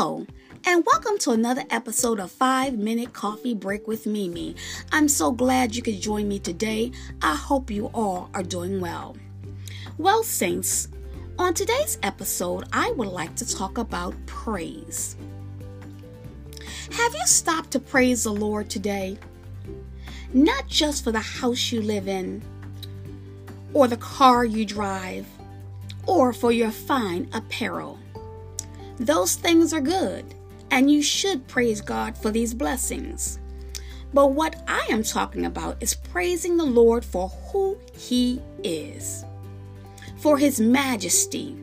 Hello, and welcome to another episode of 5 Minute Coffee Break with Mimi. I'm so glad you could join me today. I hope you all are doing well. Well, Saints, on today's episode, I would like to talk about praise. Have you stopped to praise the Lord today? Not just for the house you live in, or the car you drive, or for your fine apparel. Those things are good, and you should praise God for these blessings. But what I am talking about is praising the Lord for who He is, for His majesty,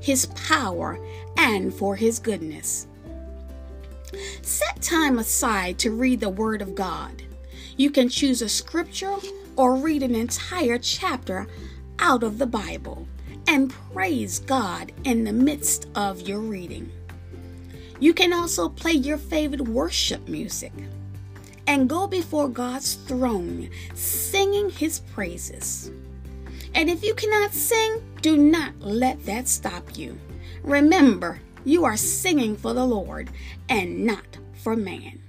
His power, and for His goodness. Set time aside to read the Word of God. You can choose a scripture or read an entire chapter out of the Bible and praise God in the midst of your reading. You can also play your favorite worship music and go before God's throne singing his praises. And if you cannot sing, do not let that stop you. Remember, you are singing for the Lord and not for man.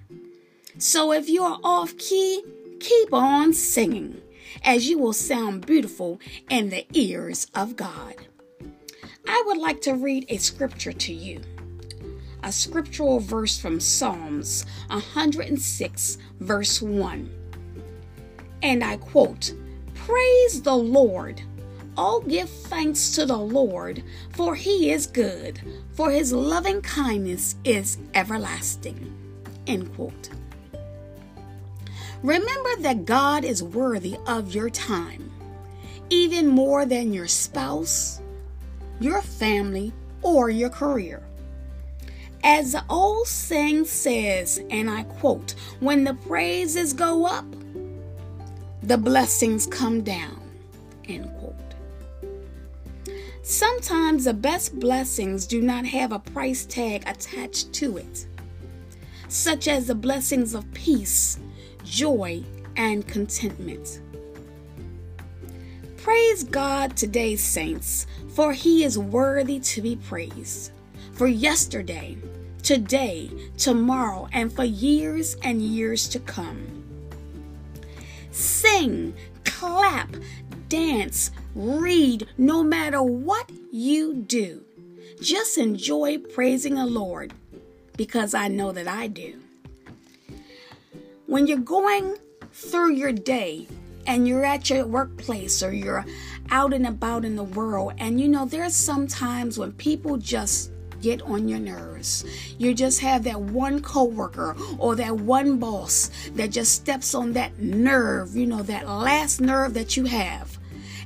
So if you are off key, keep on singing as you will sound beautiful in the ears of God. I would like to read a scripture to you. A scriptural verse from Psalms 106, verse 1. And I quote, Praise the Lord. Oh, give thanks to the Lord, for he is good, for his loving kindness is everlasting. End quote. Remember that God is worthy of your time, even more than your spouse, your family, or your career. As the old saying says, and I quote, when the praises go up, the blessings come down. End quote. Sometimes the best blessings do not have a price tag attached to it, such as the blessings of peace joy, and contentment. Praise God today, saints, for he is worthy to be praised. For yesterday, today, tomorrow, and for years and years to come. Sing, clap, dance, read, no matter what you do. Just enjoy praising the Lord because I know that I do. When you're going through your day and you're at your workplace or you're out and about in the world, and you know, there's some times when people just get on your nerves. You just have that one coworker or that one boss that just steps on that nerve, you know, that last nerve that you have.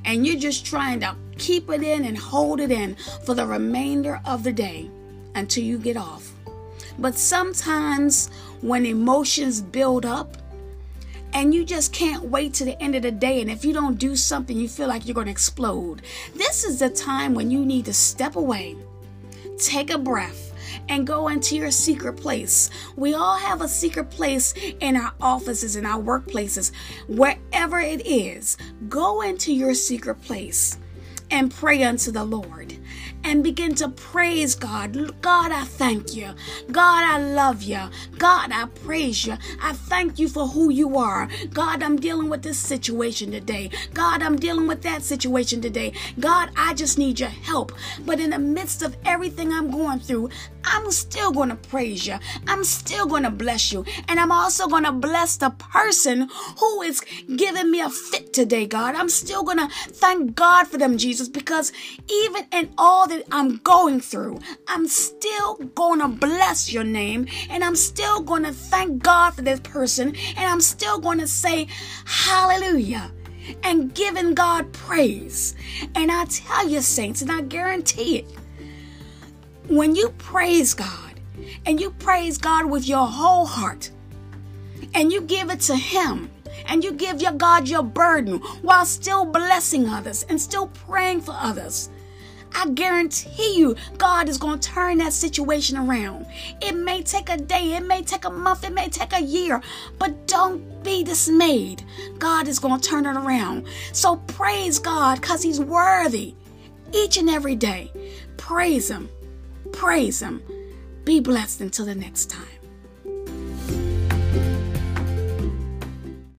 And you're just trying to keep it in and hold it in for the remainder of the day until you get off. But sometimes when emotions build up and you just can't wait to the end of the day, and if you don't do something, you feel like you're going to explode, this is the time when you need to step away, take a breath. And go into your secret place. We all have a secret place in our offices, in our workplaces, wherever it is. Go into your secret place and pray unto the Lord and begin to praise God. God, I thank you. God, I love you. God, I praise you. I thank you for who you are. God, I'm dealing with this situation today. God, I'm dealing with that situation today. God, I just need your help. But in the midst of everything I'm going through, I'm still going to praise you. I'm still going to bless you. And I'm also going to bless the person who is giving me a fit today, God. I'm still going to thank God for them, Jesus, because even in all that I'm going through, I'm still going to bless your name. And I'm still going to thank God for this person. And I'm still going to say, Hallelujah and giving God praise. And I tell you, saints, and I guarantee it, when you praise God and you praise God with your whole heart and you give it to Him and you give your God your burden while still blessing others and still praying for others, I guarantee you, God is going to turn that situation around. It may take a day, it may take a month, it may take a year, but don't be dismayed. God is going to turn it around. So praise God because He's worthy each and every day. Praise Him. Praise Him. Be blessed until the next time.